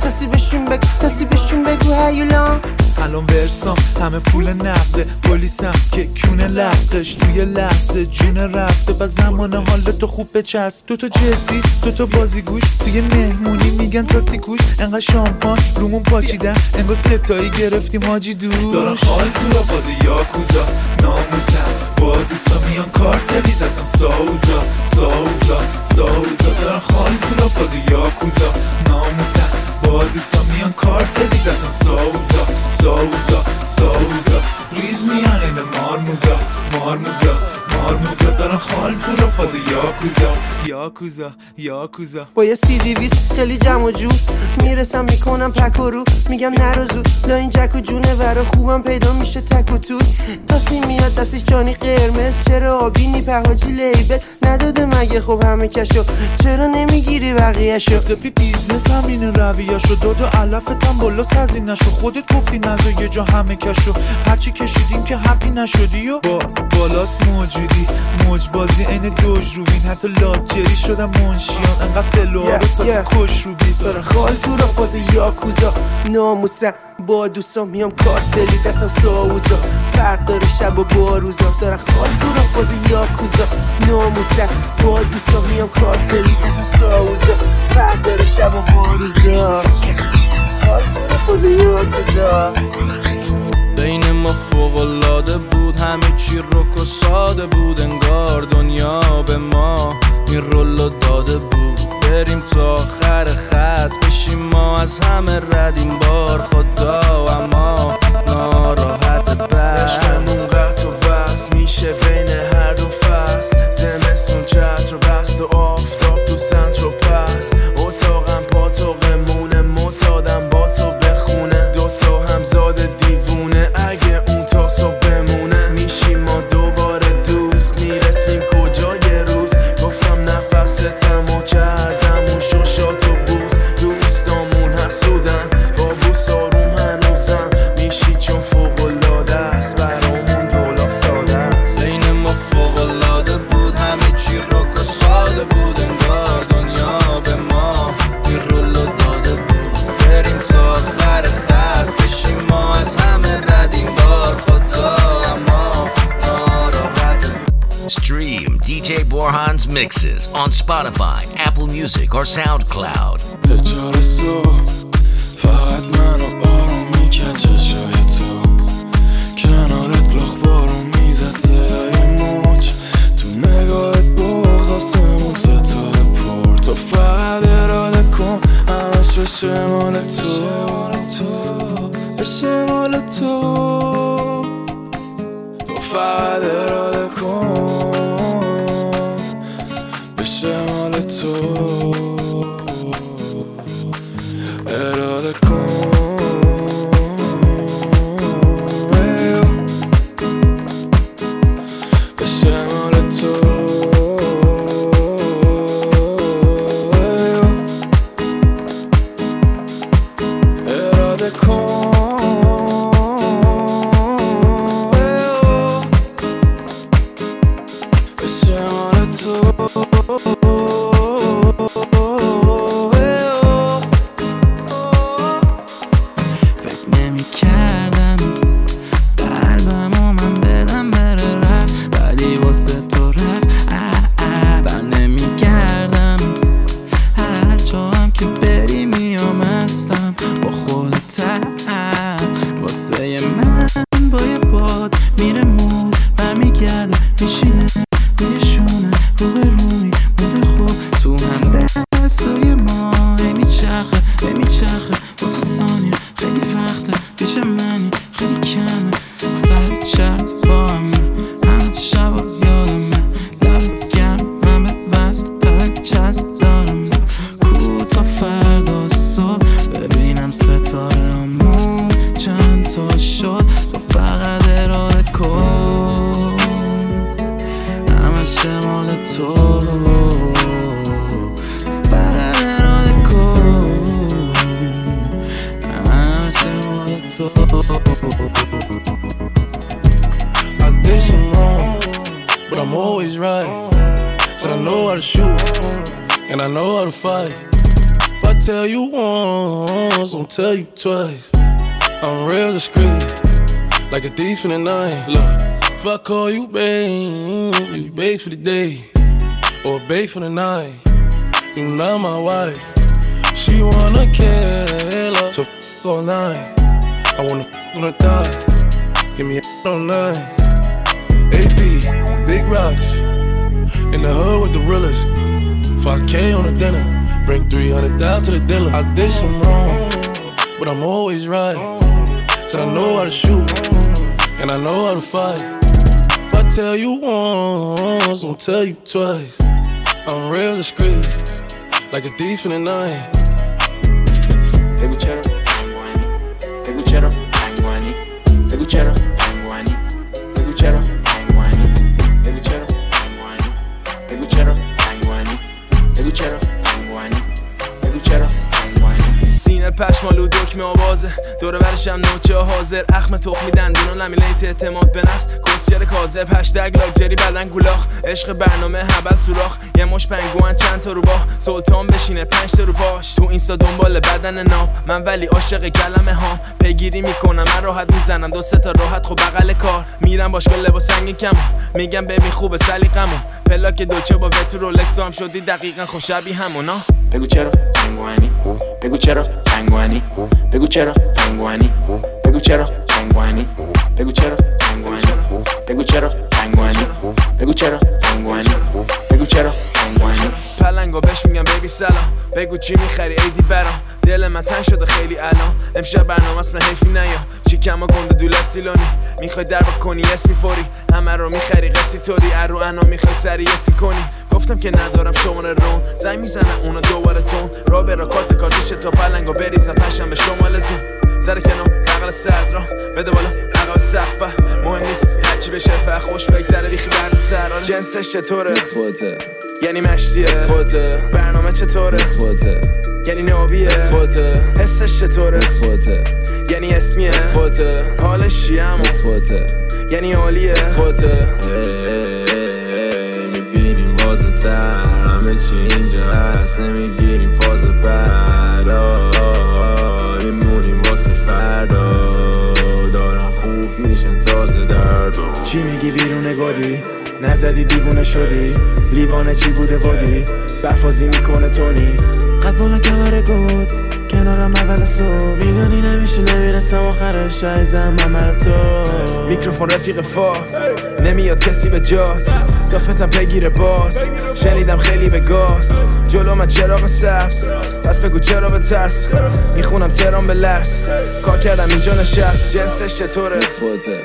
تاسی بشون بگو تاسی بشون بگو هیولا. الان ورسام همه پول نقده. پلیسم که کونه لقش توی لحظه جون رفته. و زمان حال تو خوب بچسب تو تو جدی تو تو بازیگوش. توی مهمونی میگن تا سیکوش انقدر شامپان رومون پاچیدن. انگار ستایی گرفتیم حاجی دوش. دارن خال تو فاز یاکوزا. ناموسم با دوستا میان کارتلی دستم ساوزا ساوزا ساوزا. دارن خال تو فاز یاکوزا. ناموسم با دوستا میان کارتلی دستم ساوزا ساوزا ساوزا ریز میان این مارموزا مارموزا مارموزا دارن خال تو را فاز یاکوزا یاکوزا یاکوزا با یه سی دیویس خیلی جمع و جو می‌رسم می‌کنم پک و رو میگم نرو زود لا این جک و جونه ورا خوبم پیدا میشه تک و توی تاسی میاد دستش جانی قرمز چرا آبی نی پهاجی لیبل نداده مگه؟ خب همه کشو. چرا نمی‌گیری بقیهشو؟ سپی بیزنس همینه رویاشو. داد و علفتم بالا سزینشو خودت گفتی نزا یه جا همه کشو. هرچی کشیدیم که حقی نشدی و؟ باز بالاست موجودی. موج بازی عین دوج روبین. حتی لاجری شدم منشیان. انقدر فلوها رو تازه کش رو بید داره خال تو را فاز یاکوزا. ناموسم با دوستان میام کارتلی دستم ساوزا فرق داره شب و با روزا داره خال تو را فاز یاکوزا. ناموسم با دوستان میام کارتلی. دستم ساوزا فرق داره شب و با تو فاز یاکوزا بین ما فوقلاده بود. همه چی رک و ساده بود. انگار دنیا به ما این رولو داده بود. بریم تا آخر خط بشیم. ما از همه ردیم. بار خدا اما ناراحت on Spotify, Apple Music, or SoundCloud. تا چهار صبح فقط منو آروم می‌کرد چشای تو. کنارت لاخ بارون می‌زد صدای موج. تو نگاهت بغز آسمون ستاره پر تو فقط اراده کن همش بشه مال تو. بشه مال تو. تو. فقط اراده مال I did some wrong, but I'm always right. Said I know how to shoot, and I know how to fight. If I tell you once, I'll tell you twice. I'm real discreet, like a thief in the night. Look, if I call you babe, you babe for the day, or babe for the night. You not my wife. She wanna kill her, so f all night. I wanna f on her thigh. Give me a all night. AP, big rocks. In the hood with the realest. 5K on the dinner. Bring 300 down to the dealer. I did some wrong, but I'm always right. Said I know how to shoot, and I know how to fight. If I tell you once, I'll tell you twice. I'm real discreet, like a thief in the night. Gucciara پشمالو دکمه آوازه. دور برشم نوچه حاضر. اخم تخمی دندون و لمیلیت اعتماد به نفس. کسچر کاذب. هشتگ لاکجری بدن گولاخ. عشق برنامه هبل سوراخ. یه مش پنگوان چند تا رو باه سلطان بشینه پنج تا رو باش. تو اینستا دنبال بدن نام. من ولی عاشق کلمه هام. پیگیری می‌کنم من راحت می‌زنم دو سه تا راحت خب بغل کار. میرم باشگاه لباس رنگی کم میگم ببین خوبه سلیقمون پلاک دوچه با وتو رولکس هم شدی. دقیقا خب شبیه همونا. Pegu chero, Peguchero, Changuani. Peguchero, Changuani. Peguchero, Changuani. Peguchero, Changuani. Peguchero, Changuani. Peguchero, Changuani. Peguchero, پلنگو بهش میگم بیبی سلام. بگو چی می‌خری ایدی برام. دل من تنگ شده خیلی الان. امشب برنامه اسم حیفی نیا. شیکم و گنده دولاب سیلونی می‌خوای در کنی اسم میفوری. همه رو می‌خری قصی طوری. ارو انا می‌خوای سری اسی کنی. گفتم که ندارم شماره رون. زنگ می‌زنه اونا دوباره تون را برا کارت کارتیش تا پلنگو بریزم. پشم به شمالتون. سر کنار بغل صدرا بده بالا عقب سقف مهم نیست هرچی بشه فقط خوش بگذره بیخی بعد سر. جنسش چطوره؟ اسخوته یعنی مشتیه اسخوته برنامه چطوره؟ اسخوته یعنی نابیه. اسخوته حسش چطوره؟ اسخوته یعنی اسمیه. اسخوته حالش چیه اما اسخوته یعنی عالیه. اسخوته می‌بینیم تر همه چی اینجا هست. نمی‌گیریم فاز بعد واسه فردا. دارن خوب میشن تازه درد. چی میگی بیرون گادی؟ نزدی دیوونه شدی؟ لیوانه چی بوده بادی؟ برفازی می‌کنه تونی. قد بالا کمر گود. کنارم اول صبح. می‌دونی نمیشه نمی‌رسم آخرش عیزم من تو. میکروفون رفیق فا نمیاد کسی به جات. دافتم پیگیر باز. شنیدم خیلی به گاز. جلو من چراغ سبز. پس بگو چرا به ترس. می‌خونم ترام به لرز. کار کردم اینجا نشست. جنسش چطوره؟ اسخوته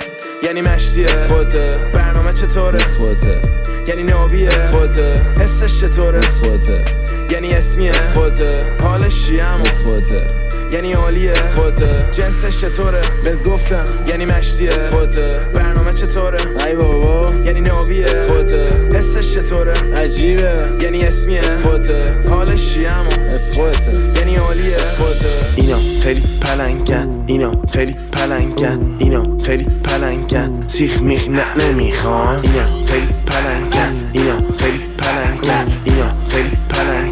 یعنی مشتیه اسخوته برنامه چطوره؟ اسخوته یعنی نابیه. اسخوته حسش چطوره؟ اسخوته یعنی اسمیه اسخوته حالش اما اسخوته یعنی عالیه اسخوته جنسش چطوره؟ بهت گفتم یعنی مشتیه اسخوته برنامه چطوره؟ ای بابا. یعنی نابیه اسخوته حسش چطوره؟ عجیبه. یعنی اسمیه اسخوته حالش اما اسخوته یعنی عالیه اسخوته اینا خیلی پلنگن. اینا خیلی پلنگن. اینا خیلی پلنگن. سیخ میخ نه نمی‌خوان. اینا خیلی پلنگن. اینا خیلی پلنگن. اینا خیلی پلنگن.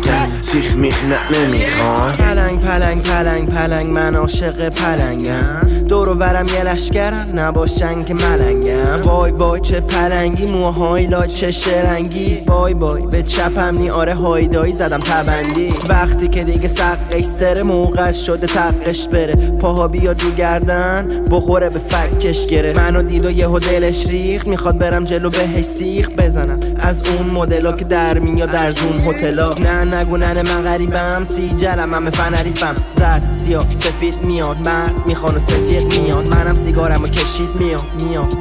سیخ میخ نه نمی‌خوان پلنگ پلنگ پلنگ پلنگ من عاشق پلنگم. دور و برم یه لشکرن نباشن که ملنگم. وای وای چه پلنگی موهای لای چه شرنگی. بای بای به چپم نی آره هایدایی زدم تبندی. وقتی که دیگه سقش سره موقع شده تقش بره. پاها بیاد رو گردن بخوره به فکش گره. منو دید و یهو دلش ریخت می‌خواد برم جلو بهش سیخ بزنم. از اون مدلا که در میاد در زون هتلا. نه نگو ننه من غریبم سی جلم همه فنریفم زرد سیاه سفید میاد مرد می‌خوان و ستیق میاد. منم سیگارم و کشید میاد میاد.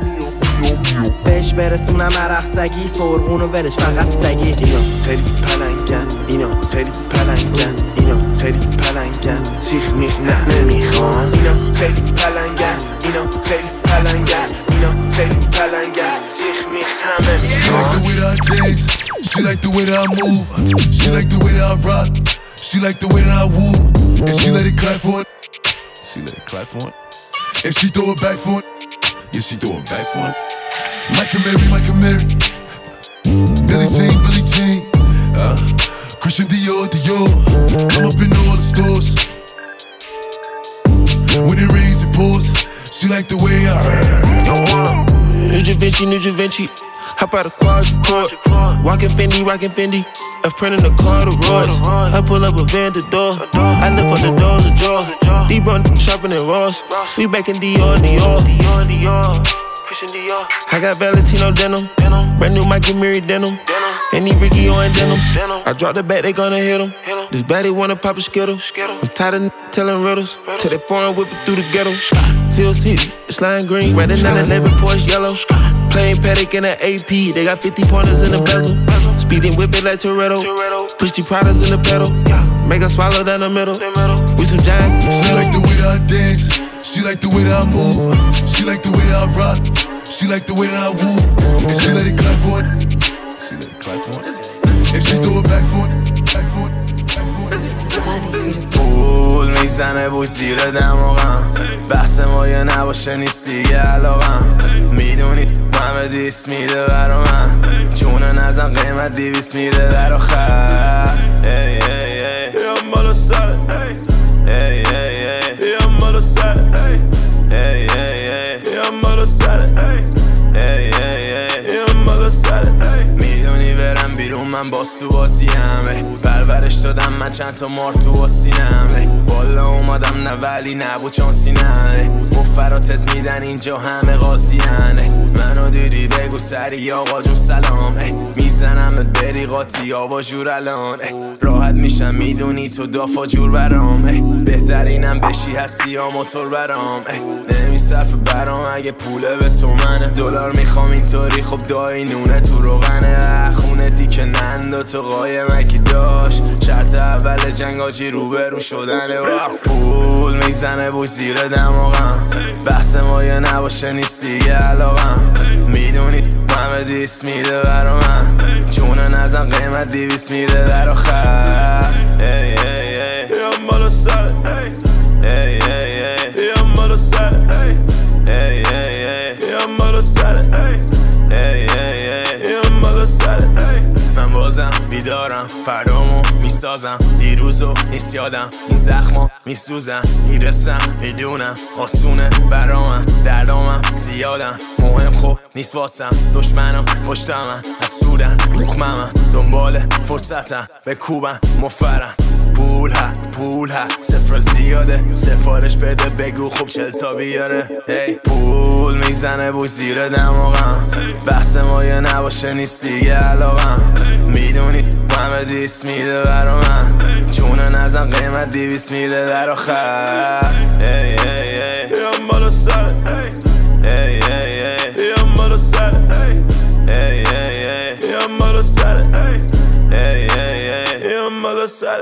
بهش برسونم عرق سگی فرغون و ولش فقط سگی. اینا خیلی پلنگن اینا خیلی پلنگن اینا خیلی پلنگن سیخ میخ نه نمیخوان اینا خیلی پلنگن اینا خیلی پلنگن اینا خیلی پلنگن سیخ میخ همه She like the way that I dance. She like the way that I move. She like the way that I rock. She like the way that I woo. And she let it clap for it. She let it clap for it. And she throw it back for it. Yeah, she throw it back for it. Michael Mary, Michael Mary. Billy Jean, Billy Jean. Uh, Christian Dior, Dior. I'm up in all the stores. When it rains, it pours. She like the way I. New Da Vinci, New Da Vinci. Hop out of quad, court. Walking Fendi, rocking Fendi. A friend in the car, the Royce. I pull up a van, the door. I lift up the doors, the jaw. D run shopping at Ross. We back in Dior, Dior. Dior, Dior. Christian Dior. I got Valentino denim. Brand new Michael Mary denim. denim. Any Ricky on denims. I drop the bat, they gonna hit him. This baddie wanna pop a skittle. skittle. I'm tired of n- telling riddles. Till they foreign whipping through the ghetto. Seal City, it's lime green. Red and 911 Porsche yellow. Playing paddock in the AP. They got 50 pointers in the bezel. Speeding whip it like Toretto. Push the products in the pedal. Make her swallow down the middle. We some giants. She like the way that I dance. She like the way that I move. She like the way that I rock. She like the way that I woo. And she let it clap for it. She let it clap for it. And she throw it back for it. Back for it. Back for it. پول می‌زنه بوش زیر دماغم بحث ما یه نباشه نیست دیگه علاقم می‌دونی همه دیس میده برا من چونه نزم قیمت دیویس میده در آخر ای ای ای بیام بالا سر ای ای ای من باز تو بازیم پرورش دادم من چند تا مار تو آسینم بالا اومدم نه ولی نبود چانسینم مفراتز میدن اینجا همه قاضیان منو دیدی؟ بگو سری آقا جون سلام. می‌زنم بری قاطی آوا جور الان. راحت میشم می‌دونی تو دافا جور برام. بهترینم بشی هستی یا موتور برام. نمیصرف برام اگه پوله به تو منه. دلار می‌خوام اینطوری خب دایی نونه تو روغنه. خونه تیکه نند و تو قایمکی داشت. شرط اول جنگ آجی روبرو شدنه. و پول می‌زنه بوش زیر دماغم. بحث ما یه نباشه نیست دیگه علاقم. همه دیس میده برا من. چونه نزم قیمت دیویس میده در آخر ای ای ای. بیام بالا سر. ای ای ای بیام بالا سر. ای ای ای بیام بالا سر. ای ای ای بیام بالا سر. من بازم بیدارم فردامو می‌سازم. دیروزو نیست یادم. این زخما میسوزم می‌رسم می‌دونم آسونه برامم دردامم زیادم. مهم خوب نیست واسم. دشمنم پشتمم حسودن مخممم دنبال فرصتم به کوبم مفرم. پول ها پول ها صفر زیاده. سفارش بده بگو خوب چل تا بیاره. هی پول می‌زنه بوش زیر دماغم. بحث ما یه نباشه نیست دیگه علاقم. می‌دونی همه دیس میده برا من. چونه نزم قیمت دیویس میده در آخر ای ای ای بیام بالا سر ای ای ای بیام بالا سر ای ای ای بیام بالا سر ای ای ای بیام بالا سر